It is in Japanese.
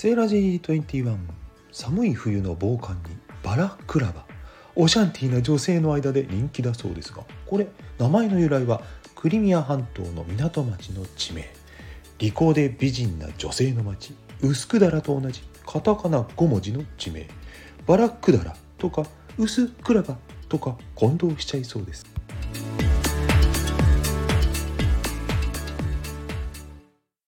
セーラジー21寒い冬の防寒にバラクラバ。オシャンティーな女性の間で人気だそうですがこれ名前の由来はクリミア半島の港町の地名。利口で美人な女性の町。ウスクダラと同じカタカナ5文字の地名。バラクダラとかウスクラバとか混同しちゃいそうです。